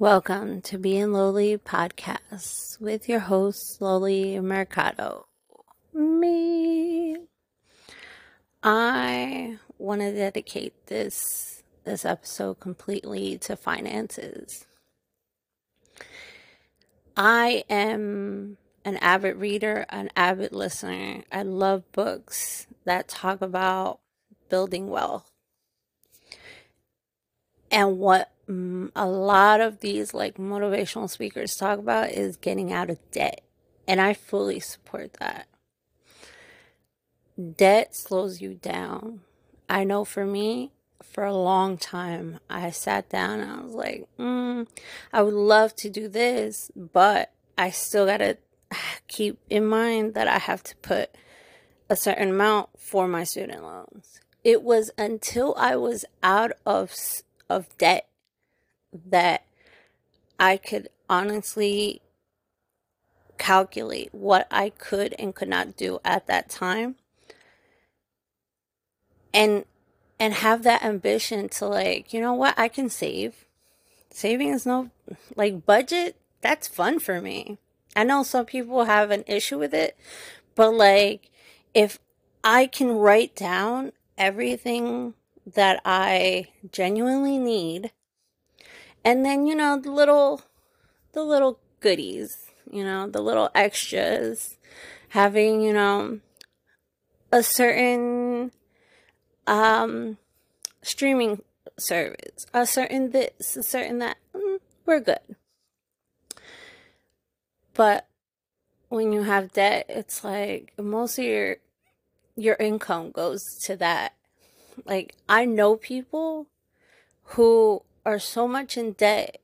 Welcome to Being Loli podcast with your host, Loli Mercado. Me. I want to dedicate this this episode completely to finances. I am an avid reader, an avid listener. I love books that talk about building wealth. And what a lot of these like motivational speakers talk about is getting out of debt. And I fully support that. Debt slows you down. I know for me, for a long time, I sat down and I was like, mm, I would love to do this, but I still got to keep in mind that I have to put a certain amount for my student loans. It was until I was out of of debt that I could honestly calculate what I could and could not do at that time. And and have that ambition to like you know what? I can save. Saving is no like budget that's fun for me. I know some people have an issue with it but like if I can write down everything that I genuinely need and then, you know, the little, the little goodies, you know, the little extras, having, you know, a certain, um, streaming service, a certain this, a certain that, mm, we're good. But when you have debt, it's like most of your, your income goes to that. Like, I know people who are so much in debt.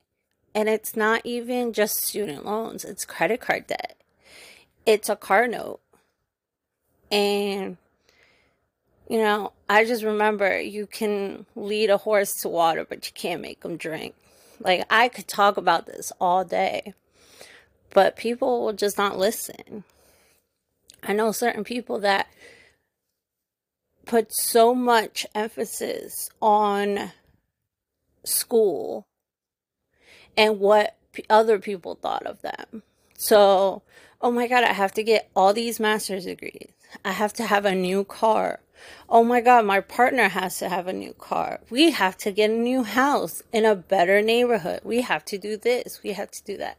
And it's not even just student loans, it's credit card debt. It's a car note. And, you know, I just remember you can lead a horse to water, but you can't make them drink. Like, I could talk about this all day, but people will just not listen. I know certain people that put so much emphasis on school and what other people thought of them. So, oh my God, I have to get all these master's degrees. I have to have a new car. Oh my God, my partner has to have a new car. We have to get a new house in a better neighborhood. We have to do this. We have to do that.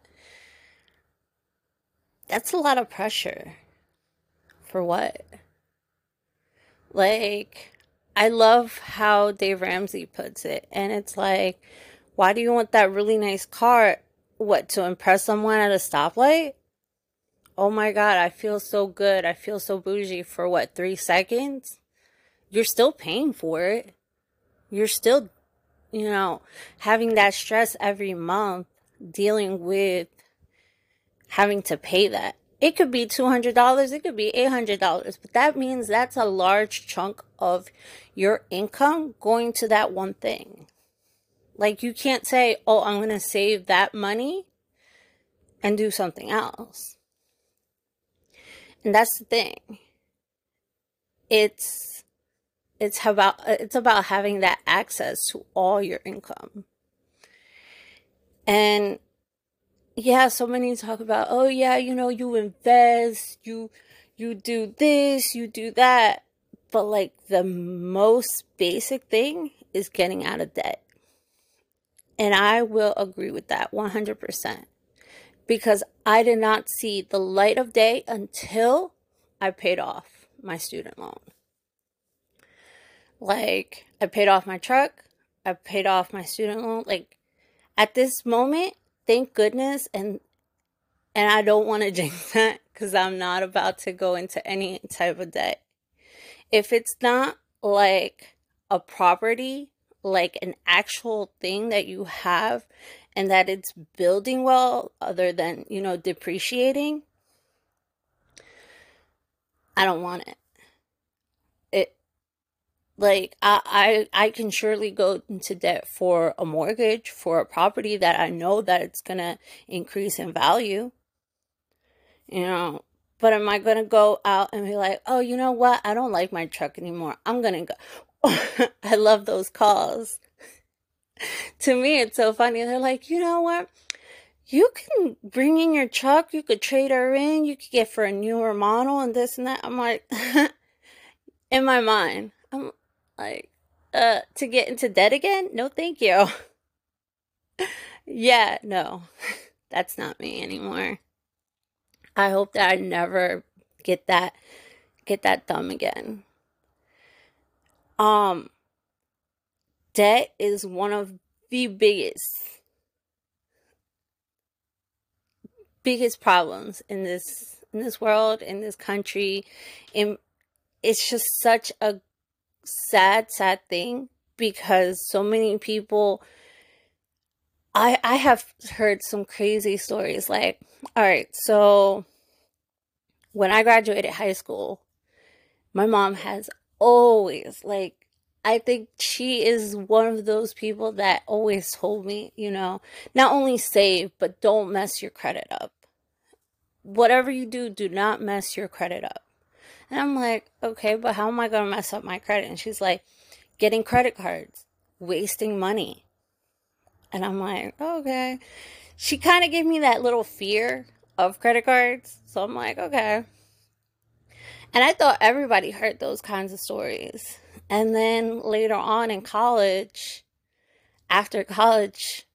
That's a lot of pressure. For what? Like, I love how Dave Ramsey puts it. And it's like, why do you want that really nice car? What, to impress someone at a stoplight? Oh my God, I feel so good. I feel so bougie for what, three seconds? You're still paying for it. You're still, you know, having that stress every month, dealing with having to pay that. It could be $200, it could be $800, but that means that's a large chunk of your income going to that one thing. Like you can't say, "Oh, I'm going to save that money and do something else." And that's the thing. It's it's about it's about having that access to all your income. And yeah, so many talk about, oh yeah, you know, you invest, you you do this, you do that. But like the most basic thing is getting out of debt. And I will agree with that 100%. Because I did not see the light of day until I paid off my student loan. Like, I paid off my truck, I paid off my student loan. Like, at this moment, thank goodness and and I don't want to jinx that because I'm not about to go into any type of debt. If it's not like a property, like an actual thing that you have and that it's building well other than, you know, depreciating, I don't want it like I, I I can surely go into debt for a mortgage for a property that I know that it's gonna increase in value. You know, but am I gonna go out and be like, oh, you know what? I don't like my truck anymore. I'm gonna go. I love those calls. to me, it's so funny. They're like, you know what? You can bring in your truck, you could trade her in, you could get for a newer model and this and that. I'm like, in my mind, I'm like, uh, to get into debt again? No, thank you. yeah, no, that's not me anymore. I hope that I never get that get that dumb again. Um debt is one of the biggest biggest problems in this in this world, in this country. And it's just such a sad, sad thing because so many people I I have heard some crazy stories like all right, so when I graduated high school, my mom has always like I think she is one of those people that always told me, you know, not only save, but don't mess your credit up. Whatever you do, do not mess your credit up. And I'm like, okay, but how am I going to mess up my credit? And she's like, getting credit cards, wasting money. And I'm like, okay. She kind of gave me that little fear of credit cards. So I'm like, okay. And I thought everybody heard those kinds of stories. And then later on in college, after college,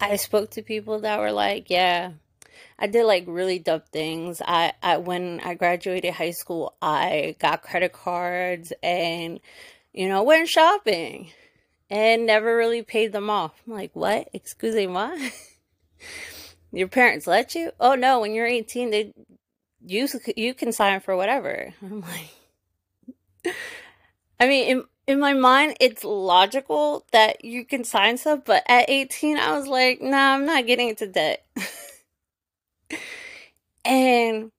I spoke to people that were like, yeah, I did like really dumb things. I, I when I graduated high school, I got credit cards and you know went shopping and never really paid them off. I'm like, what? Excuse me, what? Your parents let you? Oh no, when you're 18, they you you can sign for whatever. I'm like, I mean, in in my mind, it's logical that you can sign stuff, but at 18, I was like, nah, I'm not getting into debt. and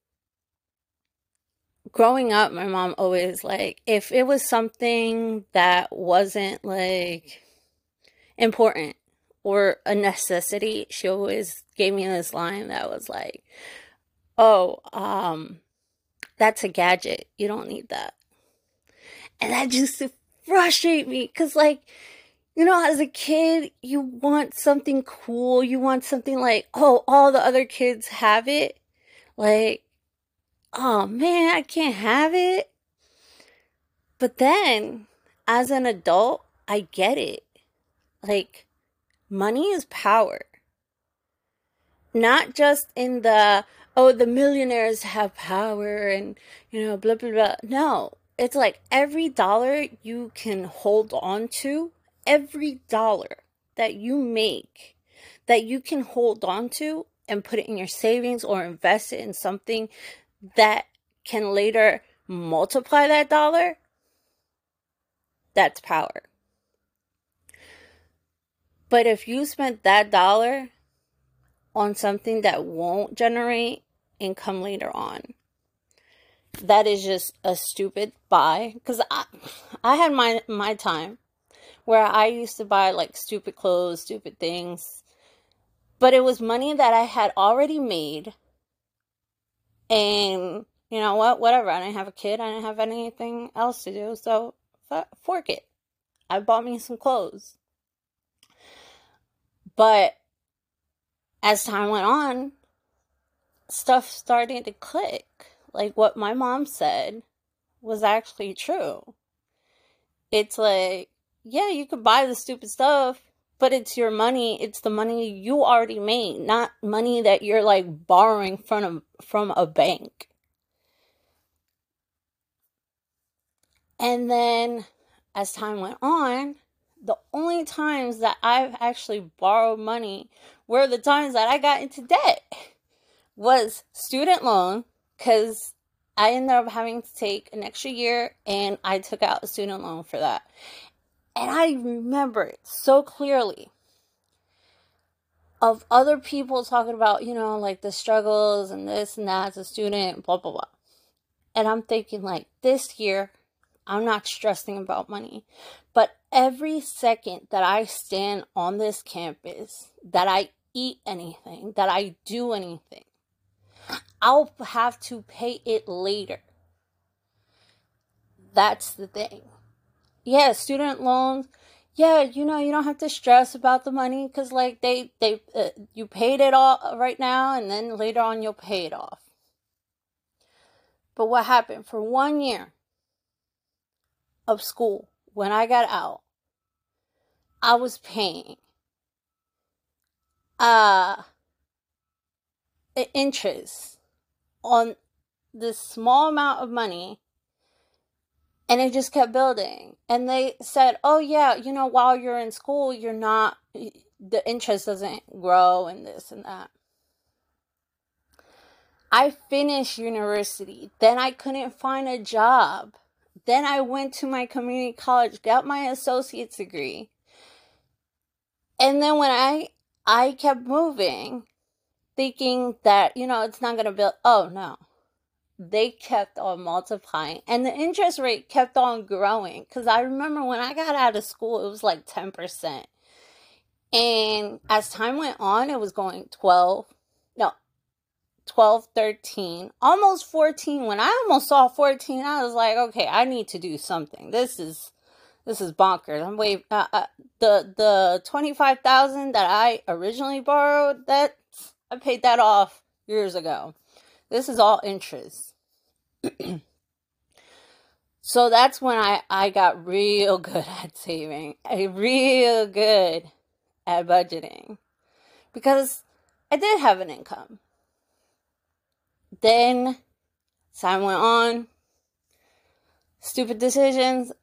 growing up, my mom always like if it was something that wasn't like important or a necessity, she always gave me this line that was like, "Oh, um that's a gadget. You don't need that." And that just frustrate me cuz like you know, as a kid, you want something cool. You want something like, oh, all the other kids have it. Like, oh man, I can't have it. But then, as an adult, I get it. Like, money is power. Not just in the, oh, the millionaires have power and, you know, blah, blah, blah. No, it's like every dollar you can hold on to every dollar that you make that you can hold on to and put it in your savings or invest it in something that can later multiply that dollar, that's power. But if you spent that dollar on something that won't generate income later on, that is just a stupid buy. Because I, I had my my time where I used to buy like stupid clothes, stupid things. But it was money that I had already made. And you know what? Whatever. I didn't have a kid. I didn't have anything else to do. So, fork it. I bought me some clothes. But as time went on, stuff started to click. Like what my mom said was actually true. It's like yeah, you could buy the stupid stuff, but it's your money. It's the money you already made, not money that you're like borrowing from a, from a bank. And then as time went on, the only times that I've actually borrowed money were the times that I got into debt. Was student loan cuz I ended up having to take an extra year and I took out a student loan for that. And I remember it so clearly of other people talking about, you know, like the struggles and this and that as a student, blah, blah, blah. And I'm thinking, like, this year, I'm not stressing about money. But every second that I stand on this campus, that I eat anything, that I do anything, I'll have to pay it later. That's the thing yeah, student loans, yeah, you know, you don't have to stress about the money because, like, they, they, uh, you paid it all right now and then later on you'll pay it off. But what happened for one year of school when I got out, I was paying uh interest on this small amount of money and it just kept building. And they said oh yeah you know while you're in school you're not the interest doesn't grow and this and that. I finished university. Then i couldn't find a job. Then i went to my community college got my associate's degree. And then when i i kept moving thinking that you know it's not going to build oh no they kept on multiplying and the interest rate kept on growing because i remember when i got out of school it was like 10% and as time went on it was going 12 no 12 13 almost 14 when i almost saw 14 i was like okay i need to do something. This is this is bonkers. I'm way uh, uh, the the 25000 that i originally borrowed that i paid that off years ago this is all interest. so that's when I, I got real good at saving, I real good at budgeting because I did have an income. Then time went on, stupid decisions,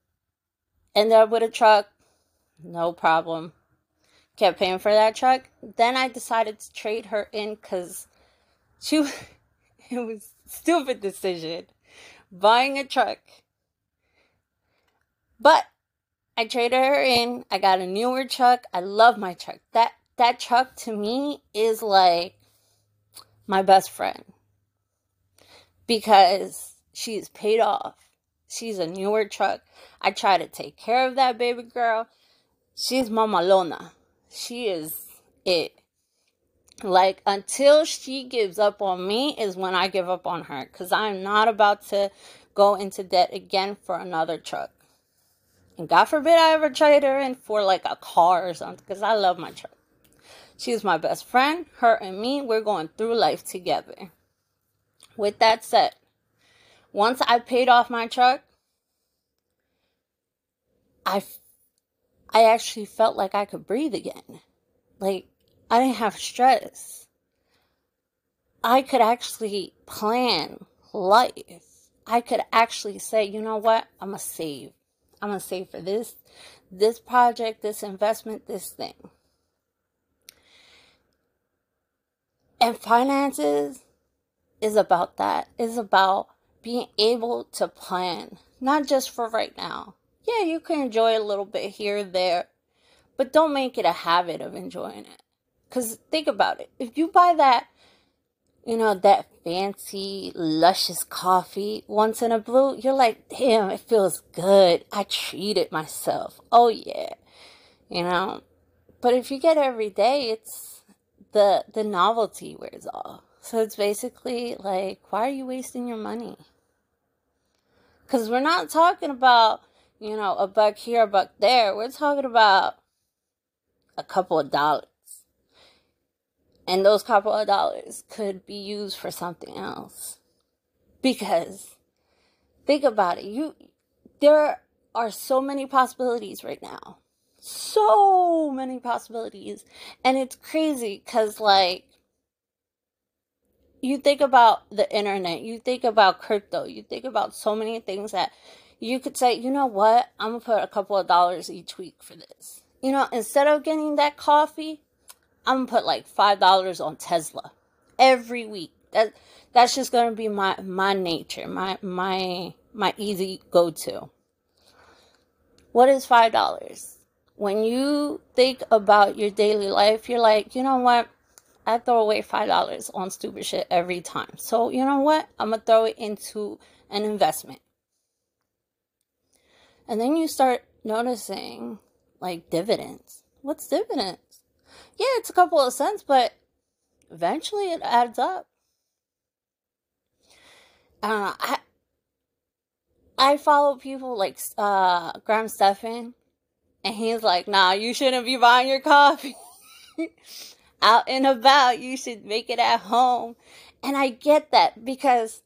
ended up with a truck, no problem. Kept paying for that truck. Then I decided to trade her in because she it was stupid decision buying a truck. But I traded her in. I got a newer truck. I love my truck. That that truck to me is like my best friend because she's paid off. She's a newer truck. I try to take care of that baby girl. She's Mama Lona. She is it. Like until she gives up on me is when I give up on her cuz I'm not about to go into debt again for another truck. And God forbid I ever trade her in for like a car or something cuz I love my truck. She's my best friend. Her and me, we're going through life together. With that said, once I paid off my truck, I I actually felt like I could breathe again. Like I didn't have stress. I could actually plan life. I could actually say, you know what? I'm going to save. I'm going to save for this, this project, this investment, this thing. And finances is about that. Is about being able to plan, not just for right now. Yeah, you can enjoy a little bit here there, but don't make it a habit of enjoying it. Because think about it. If you buy that, you know, that fancy, luscious coffee once in a blue, you're like, damn, it feels good. I treated myself. Oh, yeah. You know? But if you get it every day, it's the the novelty wears off. So it's basically like, why are you wasting your money? Because we're not talking about, you know, a buck here, a buck there. We're talking about a couple of dollars. And those couple of dollars could be used for something else. Because think about it. You there are so many possibilities right now. So many possibilities. And it's crazy cuz like you think about the internet, you think about crypto, you think about so many things that you could say, you know what, I'm gonna put a couple of dollars each week for this. You know, instead of getting that coffee, I'm gonna put like five dollars on Tesla every week. That that's just gonna be my my nature, my my my easy go to. What is five dollars? When you think about your daily life, you're like, you know what? I throw away five dollars on stupid shit every time. So you know what? I'm gonna throw it into an investment. And then you start noticing like dividends. What's dividends? Yeah, it's a couple of cents, but eventually it adds up. Uh, I I follow people like uh, Graham Stephan, And he's like, nah, you shouldn't be buying your coffee out and about. You should make it at home. And I get that because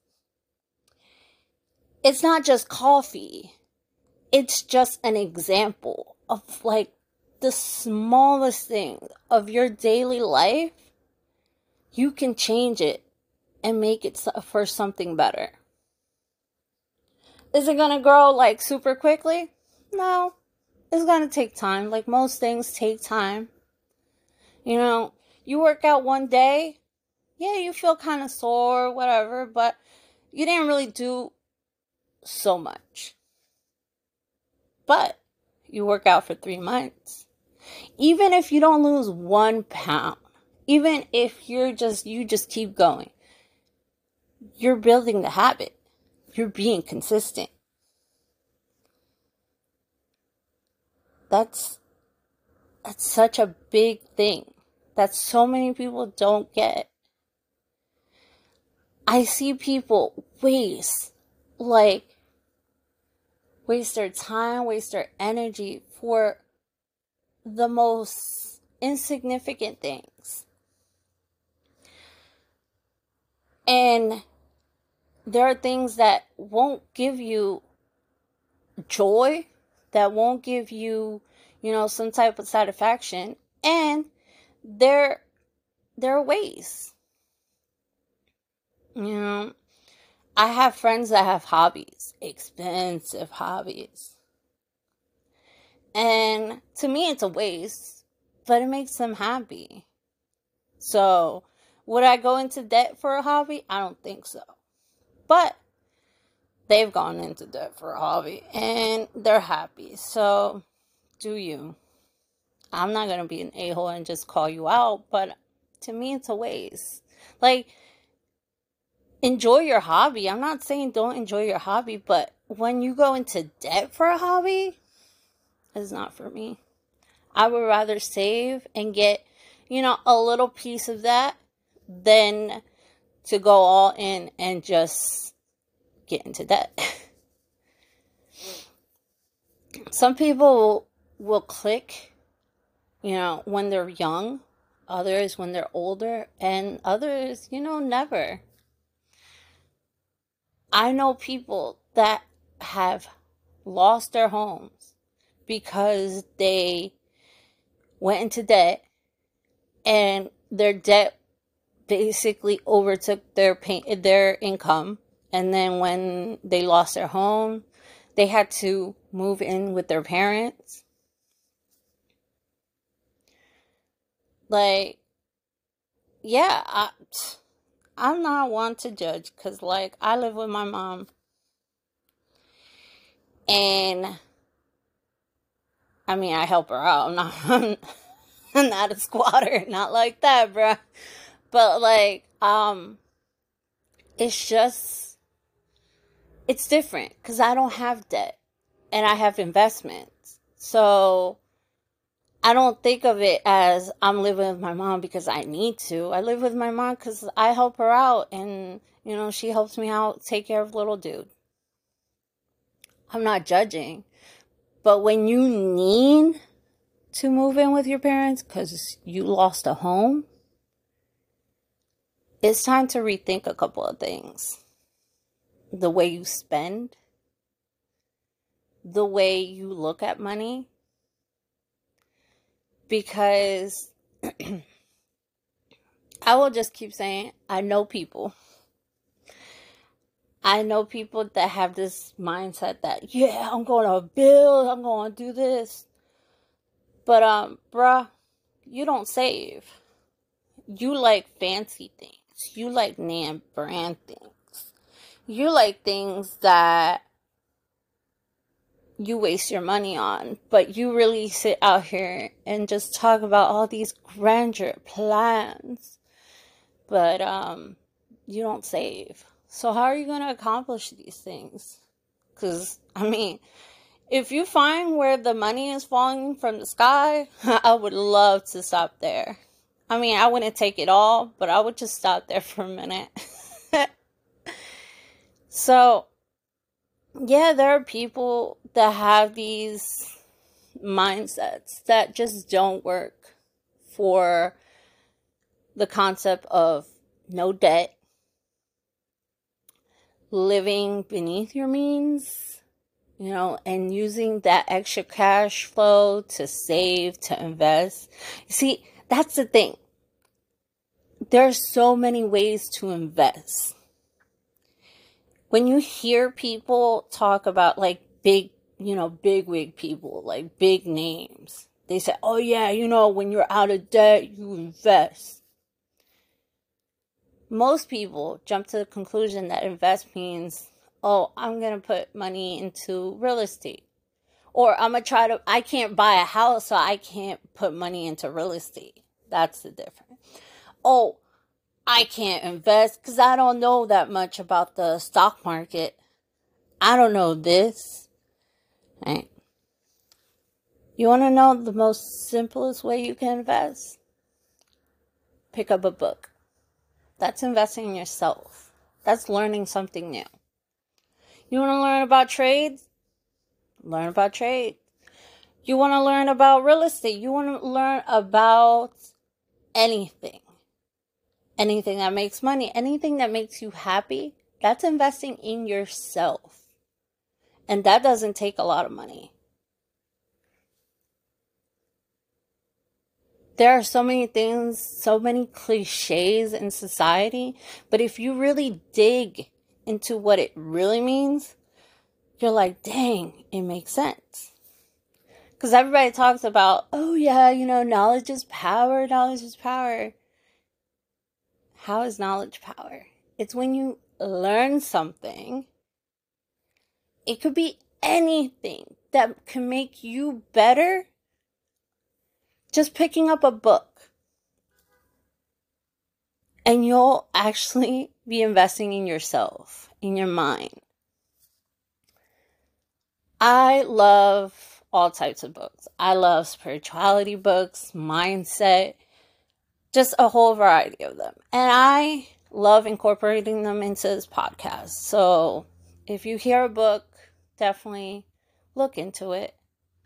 it's not just coffee. It's just an example of like the smallest thing of your daily life. You can change it and make it for something better. Is it gonna grow like super quickly? No. It's gonna take time. Like most things take time. You know, you work out one day, yeah, you feel kind of sore, whatever, but you didn't really do so much. But you work out for three months. Even if you don't lose one pound, even if you're just, you just keep going, you're building the habit. You're being consistent. That's, that's such a big thing that so many people don't get. I see people waste, like, waste their time, waste their energy for the most insignificant things. And there are things that won't give you joy, that won't give you, you know, some type of satisfaction, and they're they're ways. You know, I have friends that have hobbies, expensive hobbies. And to me, it's a waste, but it makes them happy. So, would I go into debt for a hobby? I don't think so. But they've gone into debt for a hobby and they're happy. So, do you? I'm not going to be an a hole and just call you out, but to me, it's a waste. Like, enjoy your hobby. I'm not saying don't enjoy your hobby, but when you go into debt for a hobby, it's not for me. I would rather save and get, you know, a little piece of that than to go all in and just get into debt. Some people will click, you know, when they're young, others when they're older, and others, you know, never. I know people that have lost their homes because they went into debt and their debt basically overtook their their income and then when they lost their home they had to move in with their parents like yeah I, I'm not one to judge because, like, I live with my mom. And I mean, I help her out. I'm not, I'm not a squatter, not like that, bruh. But, like, um, it's just, it's different because I don't have debt and I have investments. So, I don't think of it as I'm living with my mom because I need to. I live with my mom because I help her out and, you know, she helps me out take care of little dude. I'm not judging. But when you need to move in with your parents because you lost a home, it's time to rethink a couple of things. The way you spend, the way you look at money because I will just keep saying, I know people. I know people that have this mindset that, yeah, I'm going to build, I'm going to do this. But, um, bruh, you don't save. You like fancy things. You like name brand things. You like things that you waste your money on, but you really sit out here and just talk about all these grandeur plans, but um, you don't save. So how are you going to accomplish these things? Because I mean, if you find where the money is falling from the sky, I would love to stop there. I mean, I wouldn't take it all, but I would just stop there for a minute. so, yeah, there are people that have these mindsets that just don't work for the concept of no debt, living beneath your means, you know, and using that extra cash flow to save, to invest. See, that's the thing. There's so many ways to invest. When you hear people talk about like big, you know, big wig people, like big names, they say, oh yeah, you know, when you're out of debt, you invest most people jump to the conclusion that invest means, oh, I'm going to put money into real estate. Or I'm going to try to, I can't buy a house, so I can't put money into real estate. That's the difference. Oh, I can't invest because I don't know that much about the stock market. I don't know this. Right? You want to know the most simplest way you can invest? Pick up a book. That's investing in yourself. That's learning something new. You want to learn about trades? Learn about trade. You want to learn about real estate? You want to learn about anything. Anything that makes money, anything that makes you happy, that's investing in yourself. And that doesn't take a lot of money. There are so many things, so many cliches in society, but if you really dig into what it really means, you're like, dang, it makes sense. Because everybody talks about, oh yeah, you know, knowledge is power, knowledge is power. How is knowledge power? It's when you learn something, it could be anything that can make you better just picking up a book. And you'll actually be investing in yourself, in your mind. I love all types of books. I love spirituality books, mindset, just a whole variety of them. And I love incorporating them into this podcast. So if you hear a book, definitely look into it.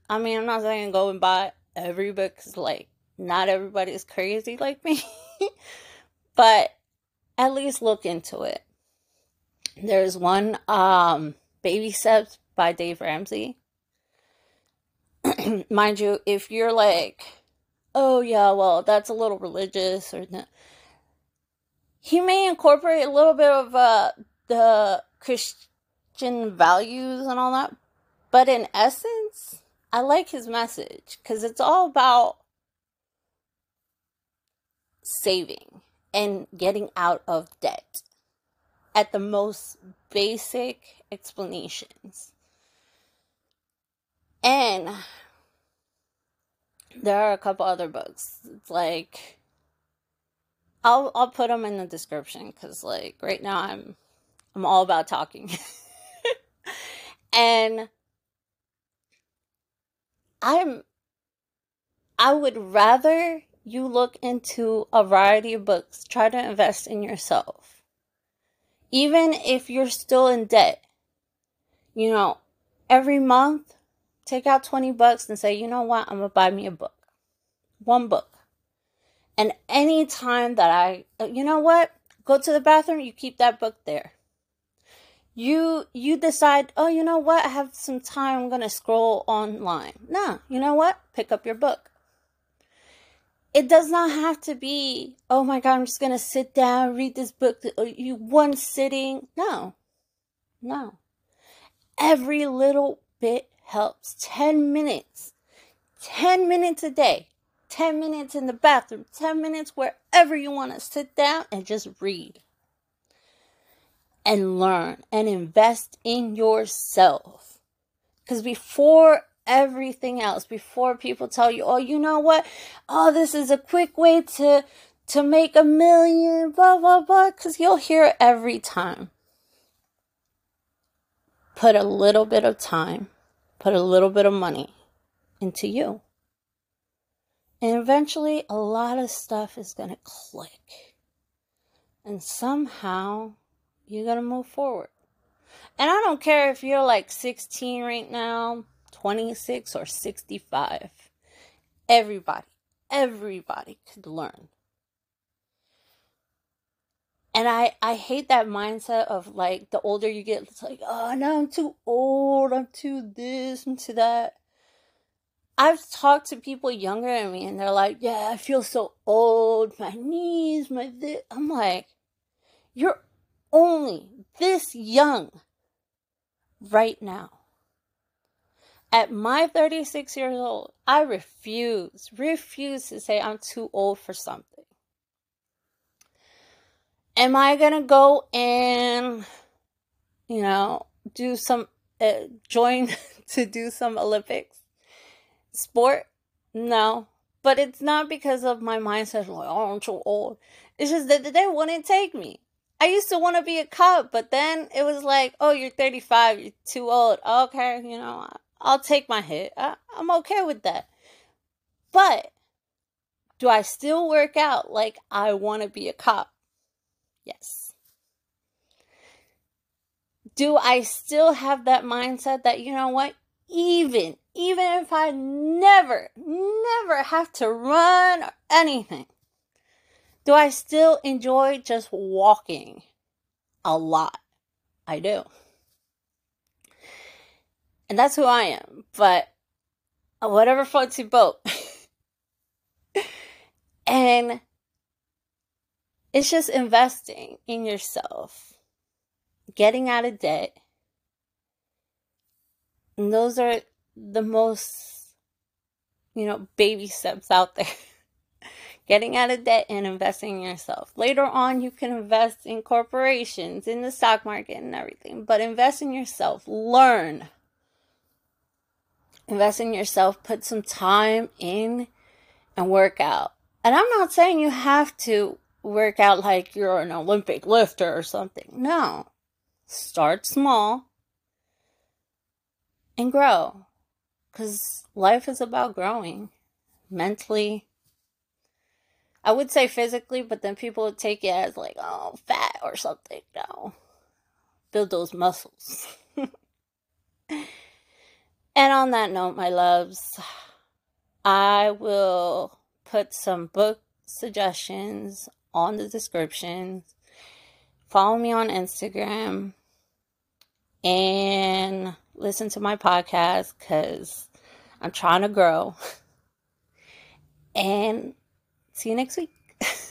I mean, I'm not saying go and buy every book's like not everybody's crazy like me, but at least look into it. There's one um Baby Steps by Dave Ramsey. Mind you, if you're like, oh yeah, well that's a little religious or not, he may incorporate a little bit of uh the Christian values and all that, but in essence, I like his message because it's all about saving and getting out of debt at the most basic explanations. And there are a couple other books. It's like I'll I'll put them in the description cuz like right now I'm I'm all about talking. and I'm I would rather you look into a variety of books, try to invest in yourself. Even if you're still in debt, you know, every month take out 20 bucks and say, "You know what? I'm to buy me a book." One book. And any time that I, you know what? Go to the bathroom, you keep that book there you you decide oh you know what? I have some time. I'm going to scroll online. Nah you know what? Pick up your book. It does not have to be oh my god i'm just going to sit down read this book uh, you one sitting. No. No. Every little bit helps. 10 minutes. 10 minutes a day. 10 minutes in the bathroom. 10 minutes wherever you want to sit down and just read and learn and invest in yourself. Because before everything else, before people tell you, oh, you know what? Oh, this is a quick way to to make a million, blah blah blah, because you'll hear it every time. Put a little bit of time, put a little bit of money into you. And eventually, a lot of stuff is to click. And somehow, you got to move forward. And I don't care if you're like 16 right now, 26 or 65. Everybody, everybody could learn. And I, I hate that mindset of like the older you get, it's like, oh, now I'm too old, I'm too this and to that. I've talked to people younger than me and they're like, yeah, I feel so old, my knees, my this. I'm like, you're only this young right now. At my 36 years old, I refuse, refuse to say I'm too old for something. Am I going to go and, you know, do some, uh, join to do some Olympics sport? No. But it's not because of my mindset, like, oh, I'm too old. It's just that they wouldn't take me. I used to want to be a cop, but then it was like, oh, you're 35, you're too old. Okay, you know, I'll take my hit. I, I'm okay with that. But do I still work out like I want to be a cop? Yes. Do I still have that mindset that, you know what, even, even if I never, never have to run or anything, do I still enjoy just walking? A lot. I do. And that's who I am. But whatever floats your boat. and it's just investing in yourself, getting out of debt. And those are the most, you know, baby steps out there. getting out of debt and investing in yourself. Later on, you can invest in corporations, in the stock market, and everything, but invest in yourself. Learn. Invest in yourself. Put some time in and work out. And I'm not saying you have to work out like you're an Olympic lifter or something. No. Start small and grow. Because life is about growing mentally, I would say physically, but then people would take it as like, oh, fat or something. No. Build those muscles. and on that note, my loves, I will put some book suggestions on the description. Follow me on Instagram and listen to my podcast because I'm trying to grow. And See you next week.